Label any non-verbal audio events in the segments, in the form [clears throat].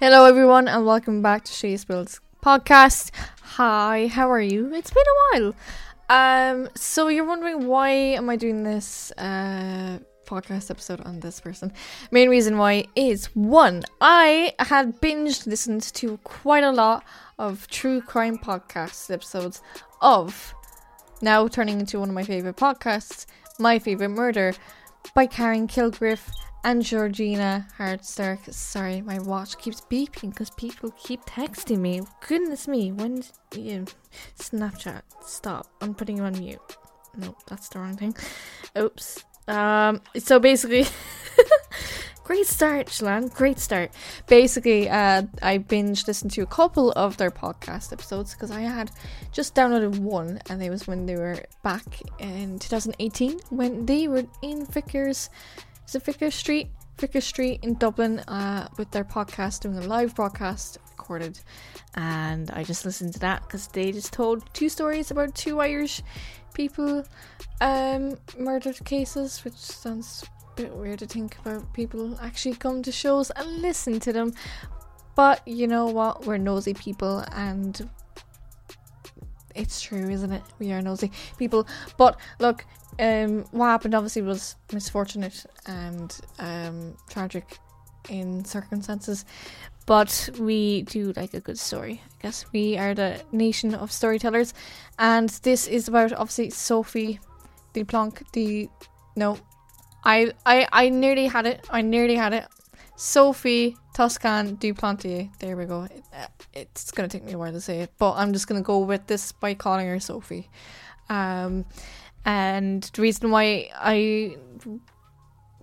Hello, everyone, and welcome back to She Spills podcast. Hi, how are you? It's been a while. Um, so you're wondering why am I doing this uh podcast episode on this person? Main reason why is one, I had binged listened to quite a lot of true crime podcast episodes of now turning into one of my favorite podcasts, My Favorite Murder by Karen Kilgariff and Georgina Hardstark. Sorry, my watch keeps beeping because people keep texting me. Goodness me, when you Snapchat, stop. I'm putting you on mute. No, that's the wrong thing. Oops. Um, so basically, [laughs] great start, Shalane. Great start. Basically, uh, I binged listened to a couple of their podcast episodes because I had just downloaded one, and it was when they were back in 2018 when they were in Vickers is it Street? Vicar Street in Dublin uh, with their podcast, doing a live broadcast recorded. And I just listened to that because they just told two stories about two Irish people um, murdered cases, which sounds a bit weird to think about people actually come to shows and listen to them. But you know what? We're nosy people and it's true, isn't it? We are nosy people. But look, um, what happened obviously was misfortunate and um, tragic in circumstances, but we do like a good story. I guess we are the nation of storytellers, and this is about obviously Sophie Duplanc. The no, I I I nearly had it. I nearly had it. Sophie Toscan du Plantier. There we go. It, it's gonna take me a while to say it, but I'm just gonna go with this by calling her Sophie. Um, and the reason why I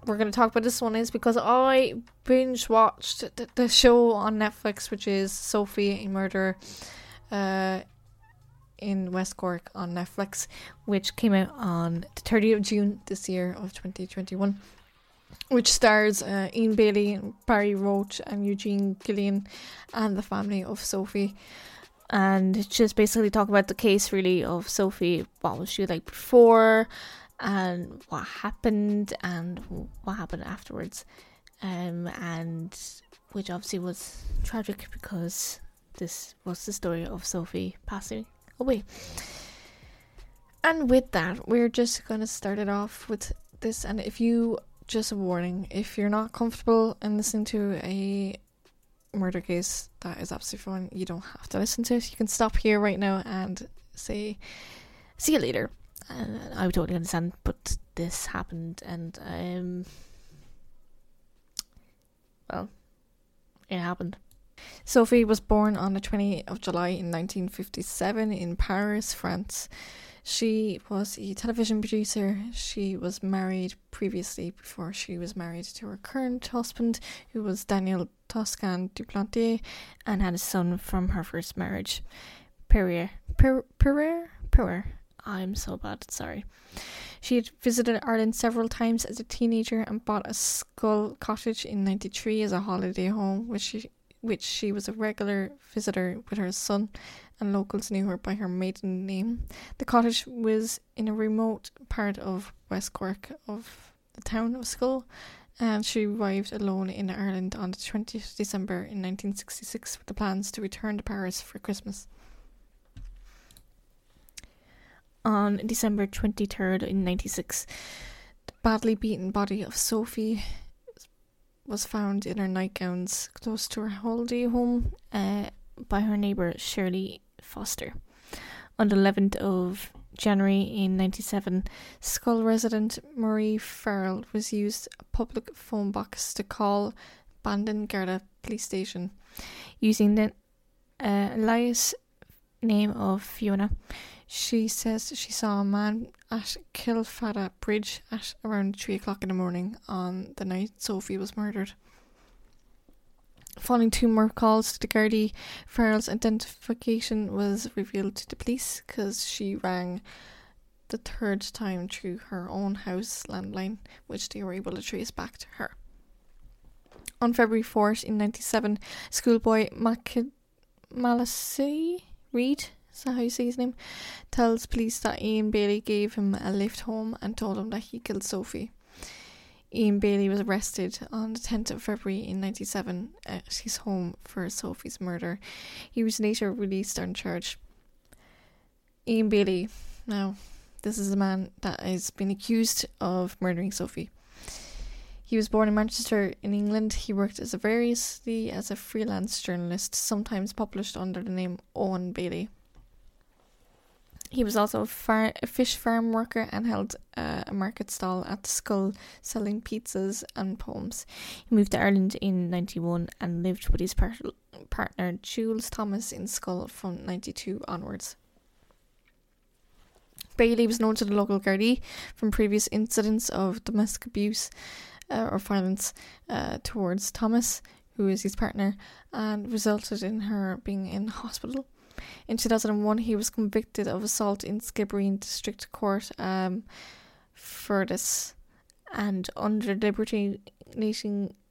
we're going to talk about this one is because I binge watched the, the show on Netflix, which is Sophie a Murder uh, in West Cork on Netflix, which came out on the 30th of June this year of 2021. Which stars uh, Ian Bailey, Barry Roche, and Eugene Gillian, and the family of Sophie and just basically talk about the case really of Sophie. What was she like before, and what happened, and what happened afterwards, um, and which obviously was tragic because this was the story of Sophie passing away. And with that, we're just gonna start it off with this. And if you just a warning, if you're not comfortable in listening to a murder case that is absolutely fine. You don't have to listen to it. You can stop here right now and say, see you later. And I totally understand, but this happened, and um, well, it happened. Sophie was born on the 20th of July in 1957 in Paris, France. She was a television producer. She was married previously before she was married to her current husband, who was Daniel Toscan du Plantier, and had a son from her first marriage, Perrier. Per- Perrier? Perrier. I'm so bad, sorry. She had visited Ireland several times as a teenager and bought a Schull cottage in 93 as a holiday home, which she, which she was a regular visitor with her son and locals knew her by her maiden name. The cottage was in a remote part of West Cork of the town of Schull, and she arrived alone in Ireland on the 20th December in 1966 with the plans to return to Paris for Christmas. On December 23rd in 96, the badly beaten body of Sophie was found in her nightgowns close to her holiday home uh, by her neighbour Shirley Foster. On the 11th of January in 97, Schull resident Marie Farrell was used a public phone box to call Bandon Garda police station using the uh, alias name of Fiona. She says she saw a man at Kealfadda Bridge at around 3 o'clock in the morning on the night Sophie was murdered. Following two more calls to the Gardaí, Farrell's identification was revealed to the police because she rang the third time through her own house landline, which they were able to trace back to her. On February 4th, in 97, schoolboy Mac- Malasey Reed, is that how you say his name? Tells police that Ian Bailey gave him a lift home and told him that he killed Sophie. Ian Bailey was arrested on the 10th of February in 97 at his home for Sophie's murder. He was later released on charge. Ian Bailey, now, this is a man that has been accused of murdering Sophie. He was born in Manchester, in England. He worked as a variously as a freelance journalist, sometimes published under the name Owen Bailey. He was also a, far- a fish farm worker and held uh, a market stall at the Schull, selling pizzas and poems. He moved to Ireland in '91 and lived with his par- partner Jules Thomas in Schull from '92 onwards. Bailey was known to the local Gardaí from previous incidents of domestic abuse uh, or violence uh, towards Thomas, who is his partner, and resulted in her being in hospital. In 2001, he was convicted of assault in Skibbereen District Court um, for this, and under liberating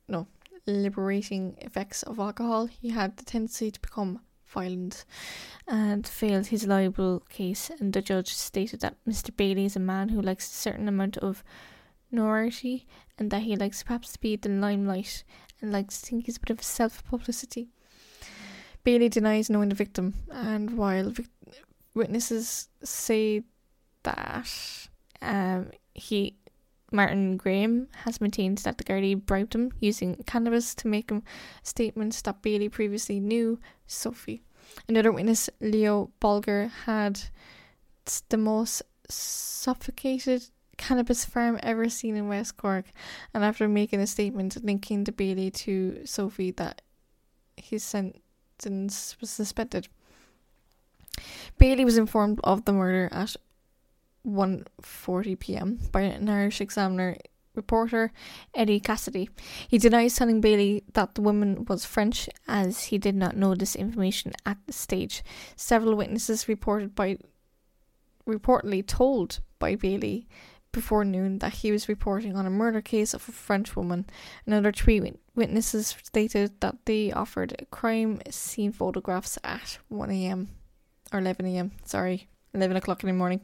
no liberating effects of alcohol, he had the tendency to become violent and failed his libel case. And the judge stated that Mr. Bailey is a man who likes a certain amount of notoriety and that he likes perhaps to be in the limelight and likes to think he's a bit of self publicity. Bailey denies knowing the victim, and while vic- witnesses say that um, he Martin Graham has maintained that the Gardaí bribed him using cannabis to make him statements that Bailey previously knew Sophie. Another witness, Leo Bolger, had the most suffocated cannabis farm ever seen in West Cork, and after making a statement linking the Bailey to Sophie that he sent was suspended. Bailey was informed of the murder at 1:40 p.m. by an Irish Examiner reporter Eddie Cassidy. He denies telling Bailey that the woman was French as he did not know this information at the stage. Several witnesses reported by reportedly told by Bailey before noon that he was reporting on a murder case of a French woman. Another three witnesses stated that they offered crime scene photographs at 1 a.m. or 11 a.m. Sorry, 11 o'clock in the morning.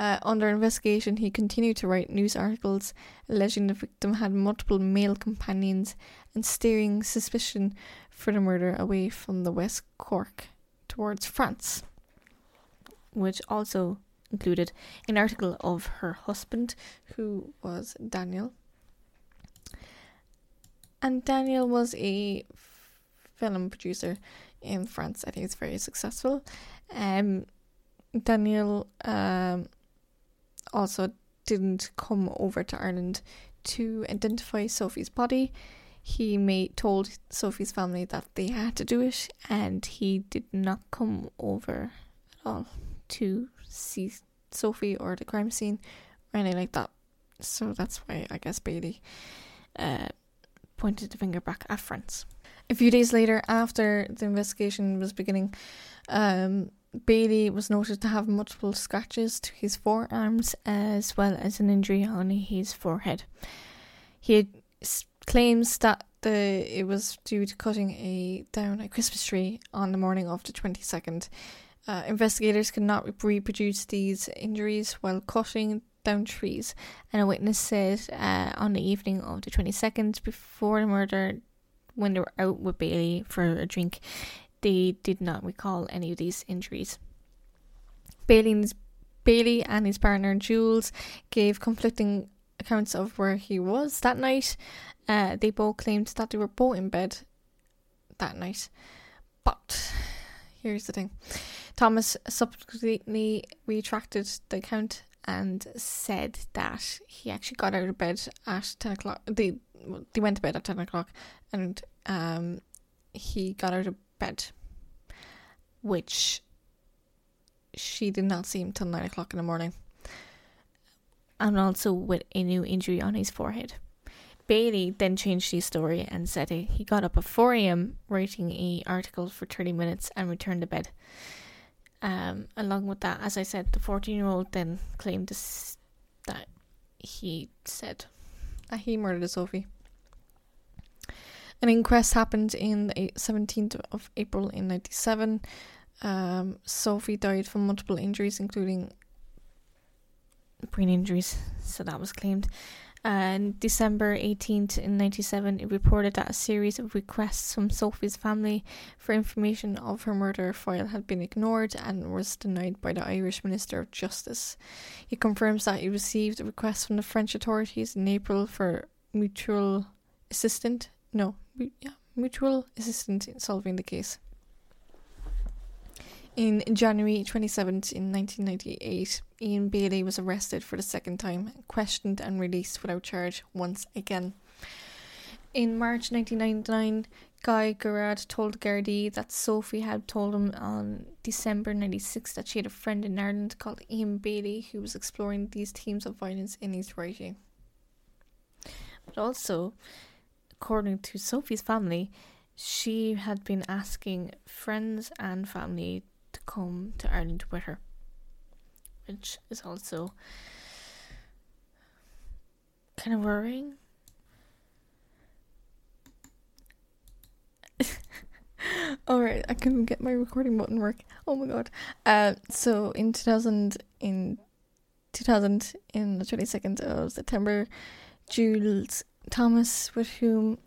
Uh, under investigation, he continued to write news articles alleging the victim had multiple male companions and steering suspicion for the murder away from the West Cork towards France, which also included an article of her husband, who was Daniel. And Daniel was a film producer in France. I think he's very successful. Um, Daniel um, also didn't come over to Ireland to identify Sophie's body. He made told Sophie's family that they had to do it, and he did not come over at all to see Sophie or the crime scene or anything like that. So that's why I guess Bailey uh, pointed the finger back at France. A few days later, after the investigation was beginning, um, Bailey was noted to have multiple scratches to his forearms as well as an injury on his forehead. He claims that the it was due to cutting a down a Christmas tree on the morning of the twenty second. Uh, investigators could not reproduce these injuries while cutting down trees, and a witness said uh, on the evening of the 22nd, before the murder, when they were out with Bailey for a drink, they did not recall any of these injuries. Bailey's, Bailey and his partner Jules gave conflicting accounts of where he was that night. Uh, they both claimed that they were both in bed that night. But here's the thing Thomas subsequently retracted the account and said that he actually got out of bed at 10 o'clock. They, they went to bed at 10 o'clock and um, he got out of bed, which she did not see him till 9 o'clock in the morning. And also with a new injury on his forehead. Bailey then changed his story and said he got up at 4 a.m. writing a article for 30 minutes and returned to bed. Um, along with that, as I said, the 14 year old then claimed this, that he said that he murdered Sophie. An inquest happened in the 17th of April in 97. Um, Sophie died from multiple injuries, including brain injuries, so that was claimed. And December 18th in 97, it reported that a series of requests from Sophie's family for information of her murder file had been ignored and was denied by the Irish Minister of Justice. He confirms that he received a request from the French authorities in April for mutual assistance. No, yeah, mutual assistant in solving the case. In January 27th in 1998, Ian Bailey was arrested for the second time, questioned and released without charge once again. In March 1999, Guy Gerard told Gardaí that Sophie had told him on December 96 that she had a friend in Ireland called Ian Bailey who was exploring these themes of violence in his writing. But also, according to Sophie's family, she had been asking friends and family come to Ireland with her, which is also kind of worrying. [laughs] Alright, I can get my recording button work. Oh my god. Uh so in 2000 in 2000 in the 22nd of September Jules Thomas with whom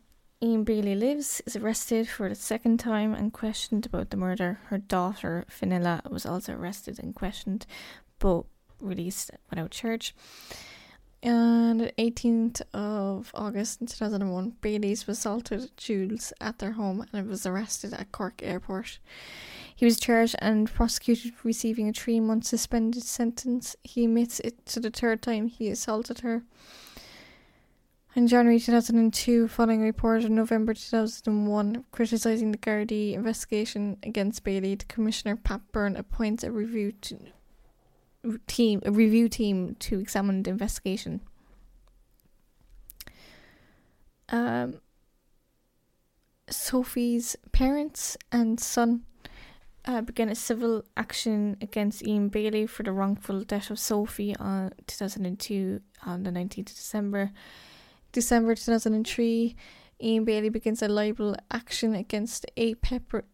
Ian Bailey lives, is arrested for the second time and questioned about the murder. Her daughter, Fenella, was also arrested and questioned, but released without charge. And the 18th of August in 2001, Bailey's assaulted Jules at their home and was arrested at Cork Airport. He was charged and prosecuted for receiving a three month suspended sentence. He admits it to the third time he assaulted her. In January 2002, following a report in November 2001 criticising the Gardaí investigation against Bailey, the Commissioner Pat Byrne appoints a review to, team, a review team to examine the investigation. Um, Sophie's parents and son uh, began a civil action against Ian Bailey for the wrongful death of Sophie on 2002 on the 19th of December. December 2003, Ian Bailey begins a libel action against eight, pepper,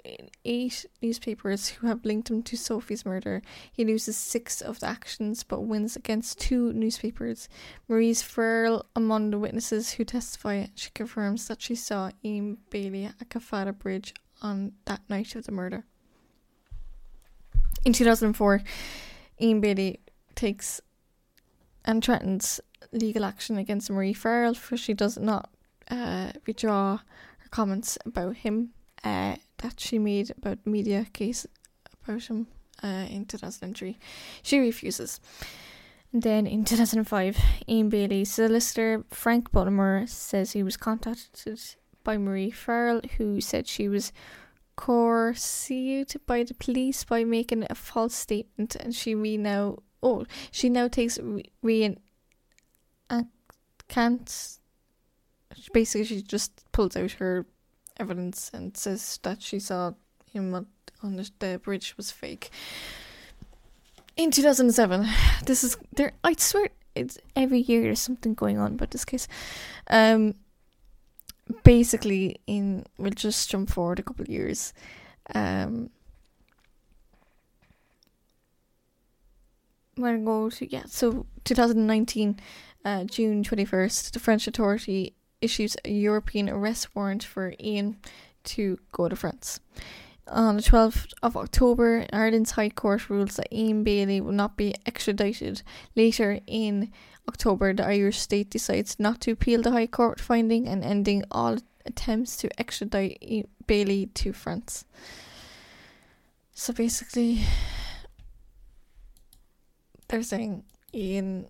eight newspapers who have linked him to Sophie's murder. He loses six of the actions but wins against two newspapers. Marie's Farrell, among the witnesses who testify, she confirms that she saw Ian Bailey at Kealfadda Bridge on that night of the murder. In 2004, Ian Bailey takes and threatens legal action against Marie Farrell for she does not uh, withdraw her comments about him uh, that she made about media case about him uh, in 2003. She refuses. Then in 2005, Ian Bailey's solicitor Frank Buttimer says he was contacted by Marie Farrell, who said she was coerced by the police by making a false statement, and she re now oh she now takes re, re I can't. Basically, she just pulls out her evidence and says that she saw him on the, the bridge was fake. In 2007, this is there. I swear, it's every year there's something going on about this case. Um, basically, in we'll just jump forward a couple of years. Um, we're gonna go to yeah. So 2019, uh, June 21st, the French authority issues a European arrest warrant for Ian to go to France. On the 12th of October, Ireland's High Court rules that Ian Bailey will not be extradited. Later in October, the Irish state decides not to appeal the High Court finding and ending all attempts to extradite Bailey to France. So basically, they're saying Ian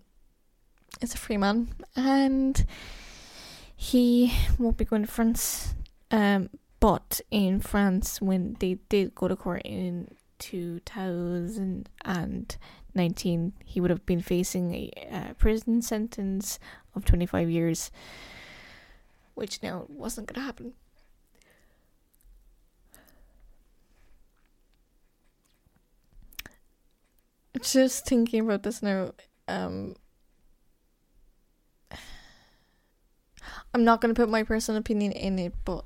is a free man and he won't be going to France. Um, but in France, when they did go to court in 2019, he would have been facing a uh, prison sentence of 25 years, which now wasn't going to happen. Just thinking about this now, um, I'm not going to put my personal opinion in it, but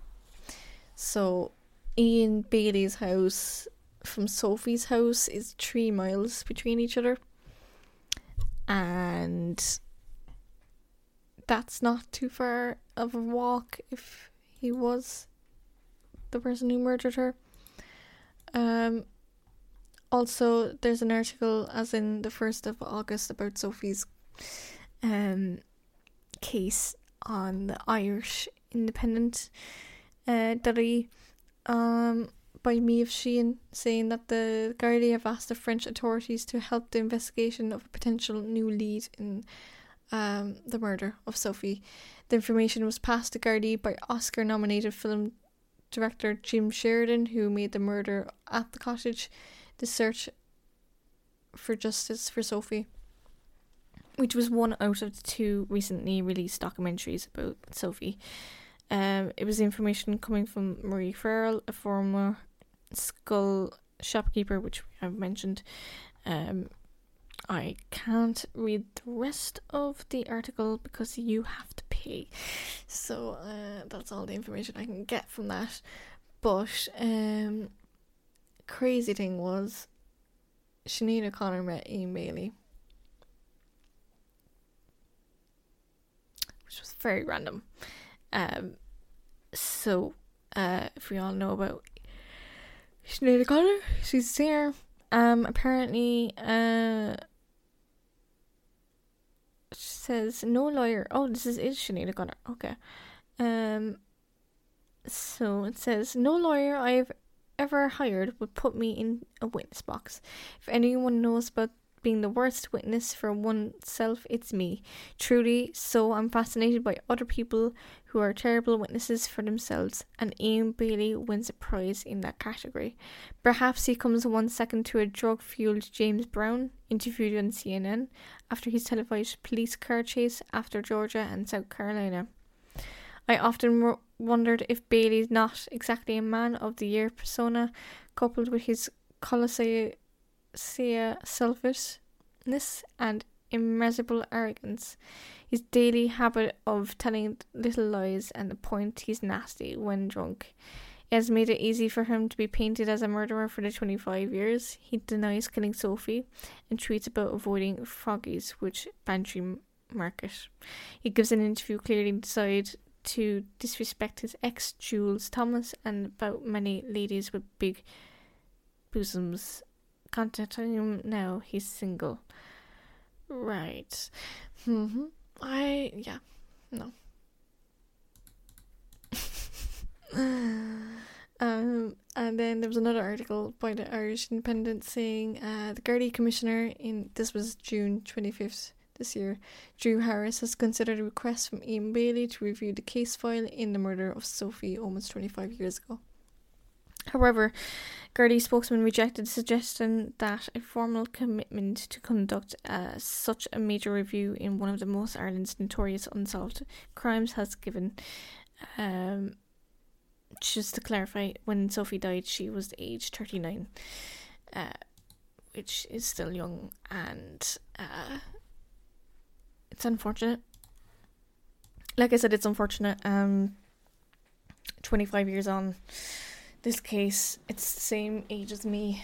so Ian Bailey's house from Sophie's house is three miles between each other, and that's not too far of a walk if he was the person who murdered her. Um, also, there's an article, as in the 1st of August, about Sophie's um, case on the Irish Independent uh, Diary um, by Maeve Sheehan, saying that the Gardaí have asked the French authorities to help the investigation of a potential new lead in um, the murder of Sophie. The information was passed to Gardaí by Oscar nominated film director Jim Sheridan, who made the murder at the cottage, the search for justice for Sophie, which was one out of the two recently released documentaries about Sophie. Um, it was information coming from Marie Farrell, a former Schull shopkeeper, which I've mentioned. Um, I can't read the rest of the article because you have to pay. So uh, that's all the information I can get from that. But um, crazy thing was, Sinead O'Connor met Ian Bailey, which was very random. Um, so uh, if we all know about Sinead O'Connor, she's a singer. Um, apparently, uh, she says no lawyer. Oh, this is is Sinead O'Connor. Okay. Um. So it says no lawyer I've ever hired would put me in a witness box. If anyone knows about being the worst witness for oneself, it's me. Truly, so I'm fascinated by other people who are terrible witnesses for themselves, and Ian Bailey wins a prize in that category. Perhaps he comes one second to a drug fueled James Brown, interviewed on CNN, after his televised police car chase after Georgia and South Carolina. I often wondered if Bailey's not exactly a man of the year persona, coupled with his colossal selfishness and immeasurable arrogance. His daily habit of telling little lies and the point he's nasty when drunk. It has made it easy for him to be painted as a murderer for the 25 years. He denies killing Sophie and tweets about avoiding froggies, which Bantry Market. He gives an interview clearly decide to disrespect his ex Jules Thomas and about many ladies with big bosoms contacting him now. He's single. Right. Mm-hmm. I yeah. No. [laughs] um, and then there was another article by the Irish Independent saying uh, the Gardaí Commissioner in this was June twenty fifth this year, Drew Harris has considered a request from Ian Bailey to review the case file in the murder of Sophie almost twenty five years ago. However, Gardaí spokesman rejected the suggestion that a formal commitment to conduct uh, such a major review in one of the most Ireland's notorious unsolved crimes has given. Um, just to clarify, when Sophie died, she was age 39, uh, which is still young, and uh, it's unfortunate. Like I said, it's unfortunate. Um, 25 years on this case, it's the same age as me.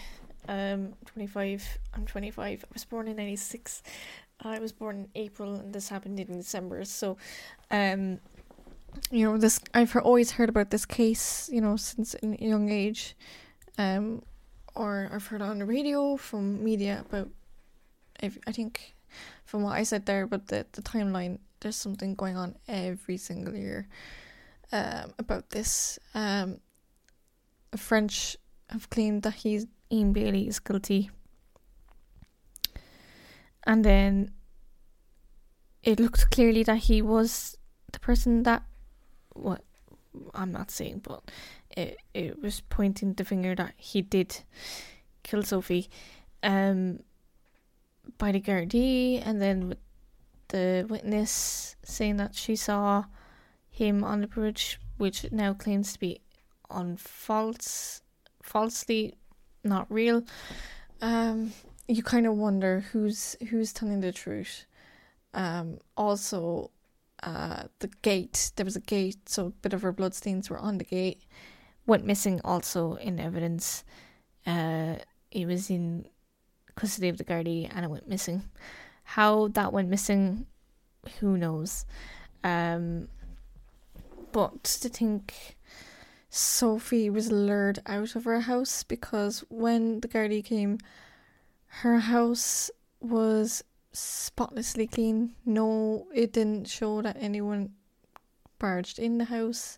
Um, 25. I'm 25. I was born in 96. I was born in April, and this happened in December. So, um, you know, this I've always heard about this case. You know, since a young age, um, or I've heard on the radio from media about. If, I think, from what I said there, but the the timeline. There's something going on every single year, um, about this. Um, French have claimed that he's Ian Bailey is guilty. And then it looked clearly that he was the person that what I'm not saying, but it it was pointing the finger that he did kill Sophie um by the Gardaí and then with the witness saying that she saw him on the bridge which now claims to be on false, falsely not real. Um, you kind of wonder who's who's telling the truth. Um, also, uh, the gate there was a gate, so a bit of her bloodstains were on the gate. Went missing also in evidence. Uh, it was in custody of the Gardaí and it went missing. How that went missing, who knows? Um, but to think Sophie was lured out of her house because when the Gardaí came, her house was spotlessly clean. No, it didn't show that anyone barged in the house.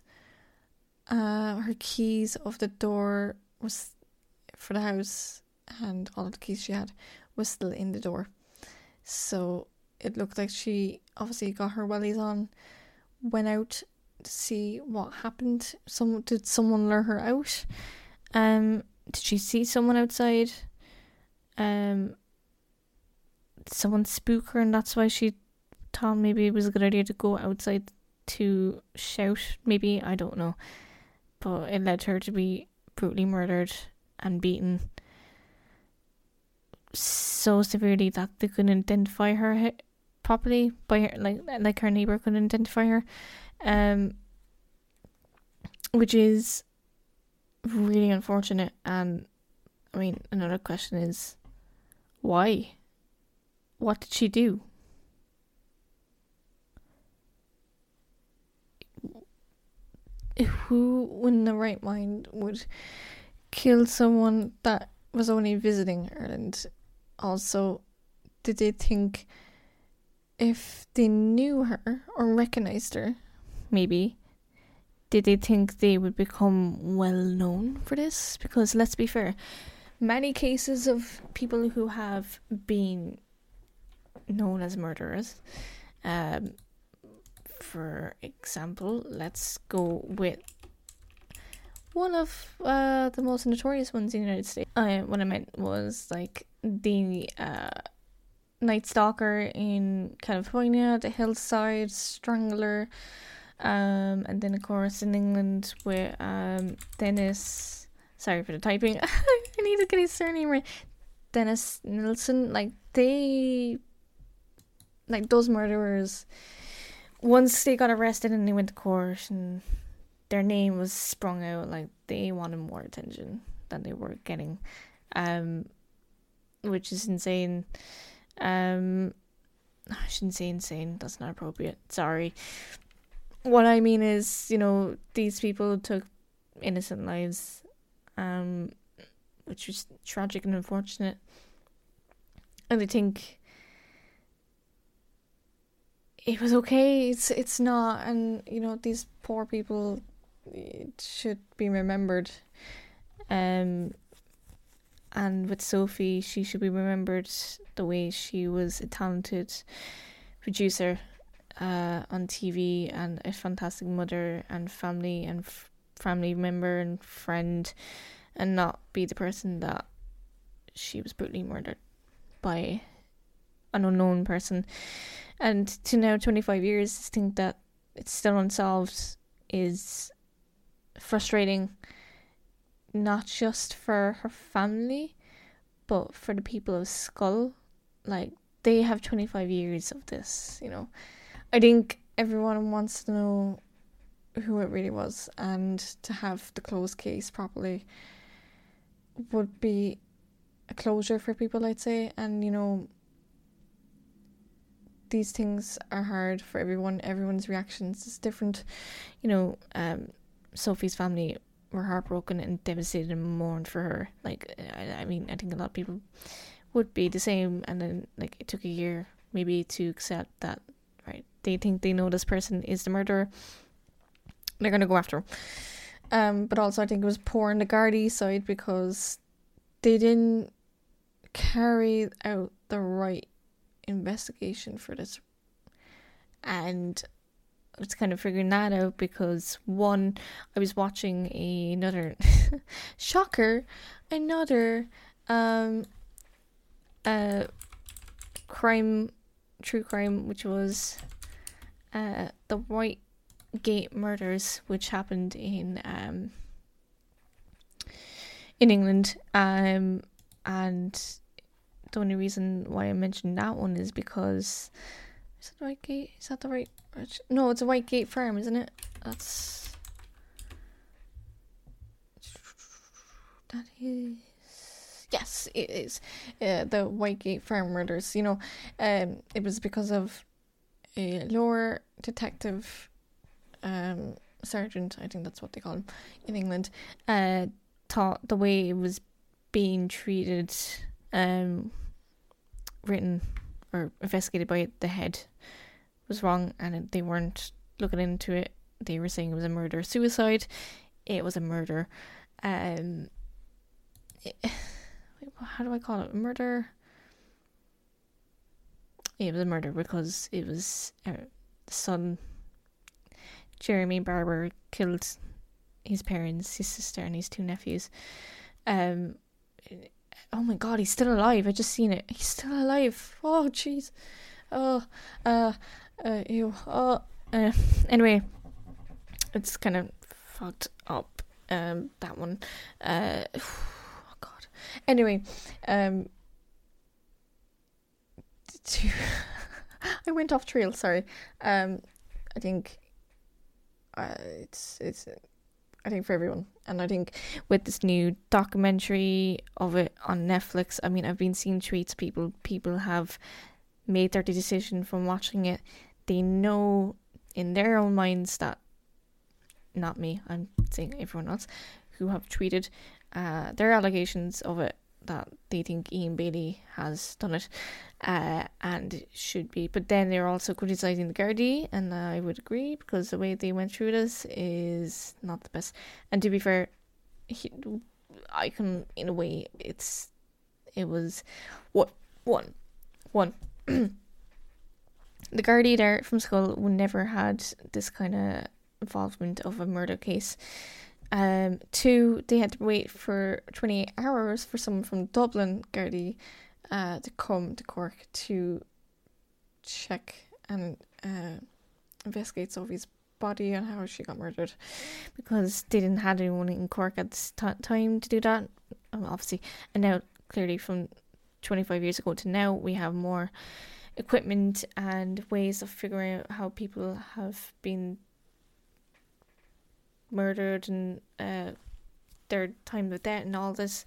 Uh, her keys of the door was for the house, and all the keys she had was still in the door. So it looked like she obviously got her wellies on, went out see what happened. Some did someone lure her out? Um, did she see someone outside? Um, someone spook her, and that's why she thought maybe it was a good idea to go outside to shout. Maybe I don't know, but it led her to be brutally murdered and beaten so severely that they couldn't identify her properly by her like like her neighbor couldn't identify her um which is really unfortunate. And i mean another question is why? What did she do? Who in the right mind would kill someone that was only visiting Ireland also did they think if they knew her or recognized her, maybe, did they think they would become well known for this? Because let's be fair, many cases of people who have been known as murderers, um, for example, let's go with one of uh, the most notorious ones in the United States. Uh, what I meant was like the uh, Night Stalker in California, the Hillside Strangler, um, and then of course in England with um, Dennis. Sorry for the typing. [laughs] I need to get his surname right. Dennis Nilsen. Like they, like those murderers. Once they got arrested and they went to court and their name was sprung out, like they wanted more attention than they were getting. Um, which is insane. Um, I shouldn't say insane. That's not appropriate. Sorry. What I mean is, you know, these people took innocent lives, um, which was tragic and unfortunate. And I think it was okay. It's it's not, and you know, these poor people should be remembered. Um, and with Sophie, she should be remembered the way she was a talented producer uh, on TV and a fantastic mother and family and f- family member and friend, and not be the person that she was brutally murdered by an unknown person. And to now, 25 years, think that it's still unsolved is frustrating not just for her family, but for the people of Schull. Like, they have 25 years of this, you know. I think everyone wants to know who it really was, and to have the closed case properly would be a closure for people, I'd say. And, you know, these things are hard for everyone. Everyone's reactions is different. You know, um, Sophie's family were heartbroken and devastated and mourned for her. Like, I, I mean, I think a lot of people would be the same, and then like it took a year maybe to accept that. They think they know this person is the murderer. They're gonna go after him. Um, but also I think it was poor on the Gardaí side because they didn't carry out the right investigation for this. And I was kind of figuring that out because one, I was watching another [laughs] shocker, another um uh crime true crime which was uh the White Gate murders which happened in um in England um and the only reason why I mentioned that one is because is that White Gate? Is that the right no, it's a White Gate Farm, isn't it? That's. That is. Yes, it is. Uh, the White Gate Farm murders. You know, um, it was because of a lower detective um, sergeant, I think that's what they call him in England, uh, thought the way it was being treated, um, written or investigated by the head was wrong, and they weren't looking into it. They were saying it was a murder suicide. It was a murder. Um, it, [sighs] how do I call it? Murder. It was a murder because it was uh, the son Jeremy Bamber killed his parents, his sister, and his two nephews. Um, oh my god, he's still alive. I just seen it. He's still alive. Oh jeez. Oh, uh, uh, ew. Oh, uh, [laughs] anyway, it's kind of fucked up. Um, that one. Uh, [sighs] oh god. Anyway, um, to [laughs] I went off trail. Sorry. Um, I think uh, it's it's I think for everyone, and I think with this new documentary of it on Netflix, I mean, I've been seeing tweets. People people have made their decision from watching it. They know in their own minds that not me. I'm saying everyone else who have tweeted uh, their allegations of it that they think Ian Bailey has done it uh, and should be. But then they're also criticizing the Gardaí, and I would agree because the way they went through this is not the best. And to be fair, he, I can, in a way, it's it was what one one. [clears throat] the Gardaí there from school would never had this kind of involvement of a murder case. Um, two, they had to wait for 28 hours for someone from Dublin Gardaí uh, to come to Cork to check and uh, investigate Sophie's body and how she got murdered because they didn't have anyone in Cork at this t- time to do that, um, obviously. And now, clearly, from 25 years ago to now, we have more equipment and ways of figuring out how people have been murdered and uh, their time of death and all this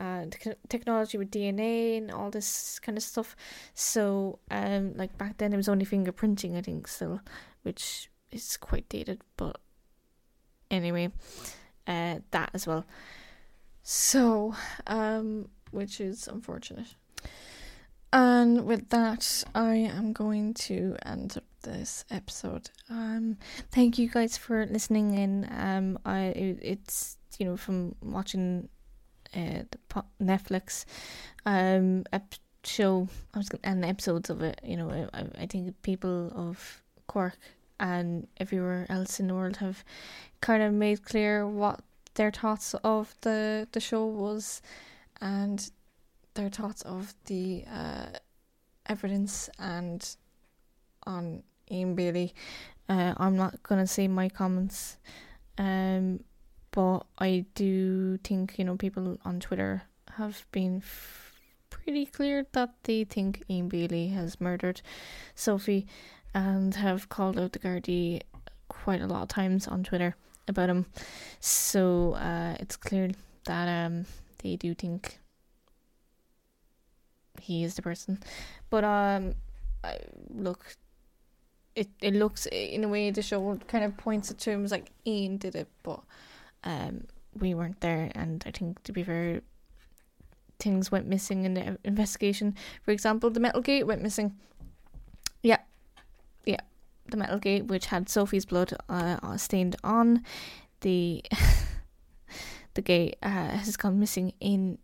uh, technology with DNA and all this kind of stuff. So, um, like back then, it was only fingerprinting, I think, still, which is quite dated. But anyway, uh, that as well. So, um, which is unfortunate. And with that, I am going to end this episode. Um, thank you guys for listening in. Um, I it, it's you know from watching uh the po- Netflix um ep- show I was and episodes of it. You know, I I think people of Cork and everywhere else in the world have kind of made clear what their thoughts of the the show was, and their thoughts of the uh, evidence and on Ian Bailey. Uh, I'm not gonna say my comments, um, but I do think you know people on Twitter have been f- pretty clear that they think Ian Bailey has murdered Sophie, and have called out the Gardaí quite a lot of times on Twitter about him. So uh, it's clear that um, they do think he is the person. But um, I, look, it it looks in a way the show kind of points it to him as like Ian did it, but um, we weren't there, and I think to be fair, things went missing in the investigation. For example, the metal gate went missing. Yeah, yeah, the metal gate which had Sophie's blood uh, stained on the [laughs] the gate uh, has gone missing in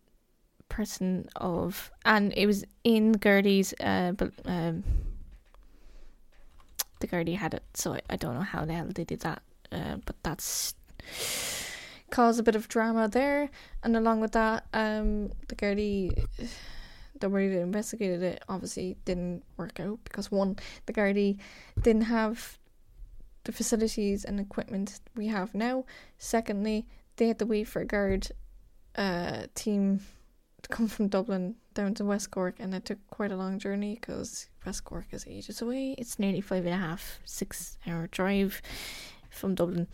person of, and it was in Gertie's uh, but um, the Gardaí had it, so I, I don't know how the hell they did that, uh, but that's caused a bit of drama there, and along with that, um, the Gardaí. The way they investigated it obviously didn't work out because one, the Gardaí didn't have the facilities and equipment we have now. Secondly, they had to wait for a guard uh, team come from Dublin down to West Cork, and it took quite a long journey because West Cork is ages away. It's nearly five and a half, six hour drive from Dublin,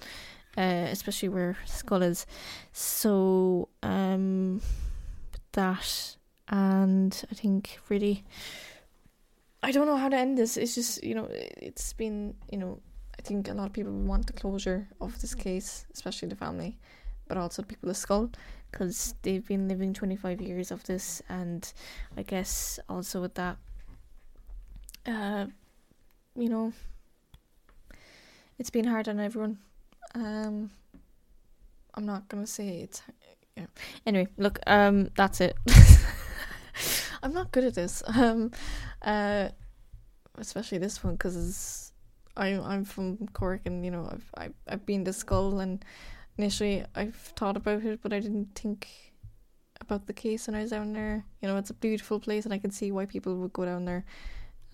uh, especially where Schull is. So, um, that, and I think really, I don't know how to end this. It's just you know it's been you know I think a lot of people want the closure of this case, especially the family, but also people of Schull, because they've been living twenty five years of this, and I guess also with that, uh, you know, it's been hard on everyone. Um, I'm not gonna say it's. Yeah. Anyway, look. Um, that's it. [laughs] I'm not good at this. [laughs] Um, uh, especially this one because I'm I'm from Cork and you know I've I've I've been to Schull and initially I've thought about it but I didn't think about the case when I was down there. You know, it's a beautiful place and I can see why people would go down there.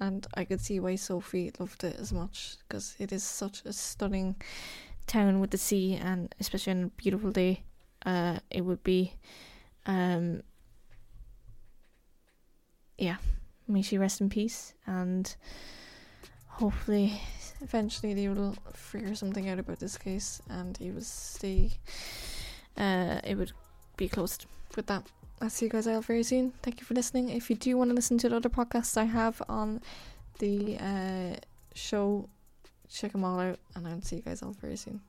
And I could see why Sophie loved it as much because it is such a stunning town with the sea and especially on a beautiful day uh it would be um yeah may she rest in peace and hopefully eventually they will figure something out about this case and it will stay uh it would be closed. With that i'll see you guys all very soon. Thank you for listening. If you do want to listen to the other podcasts i have on the uh show check them all out and i'll see you guys all very soon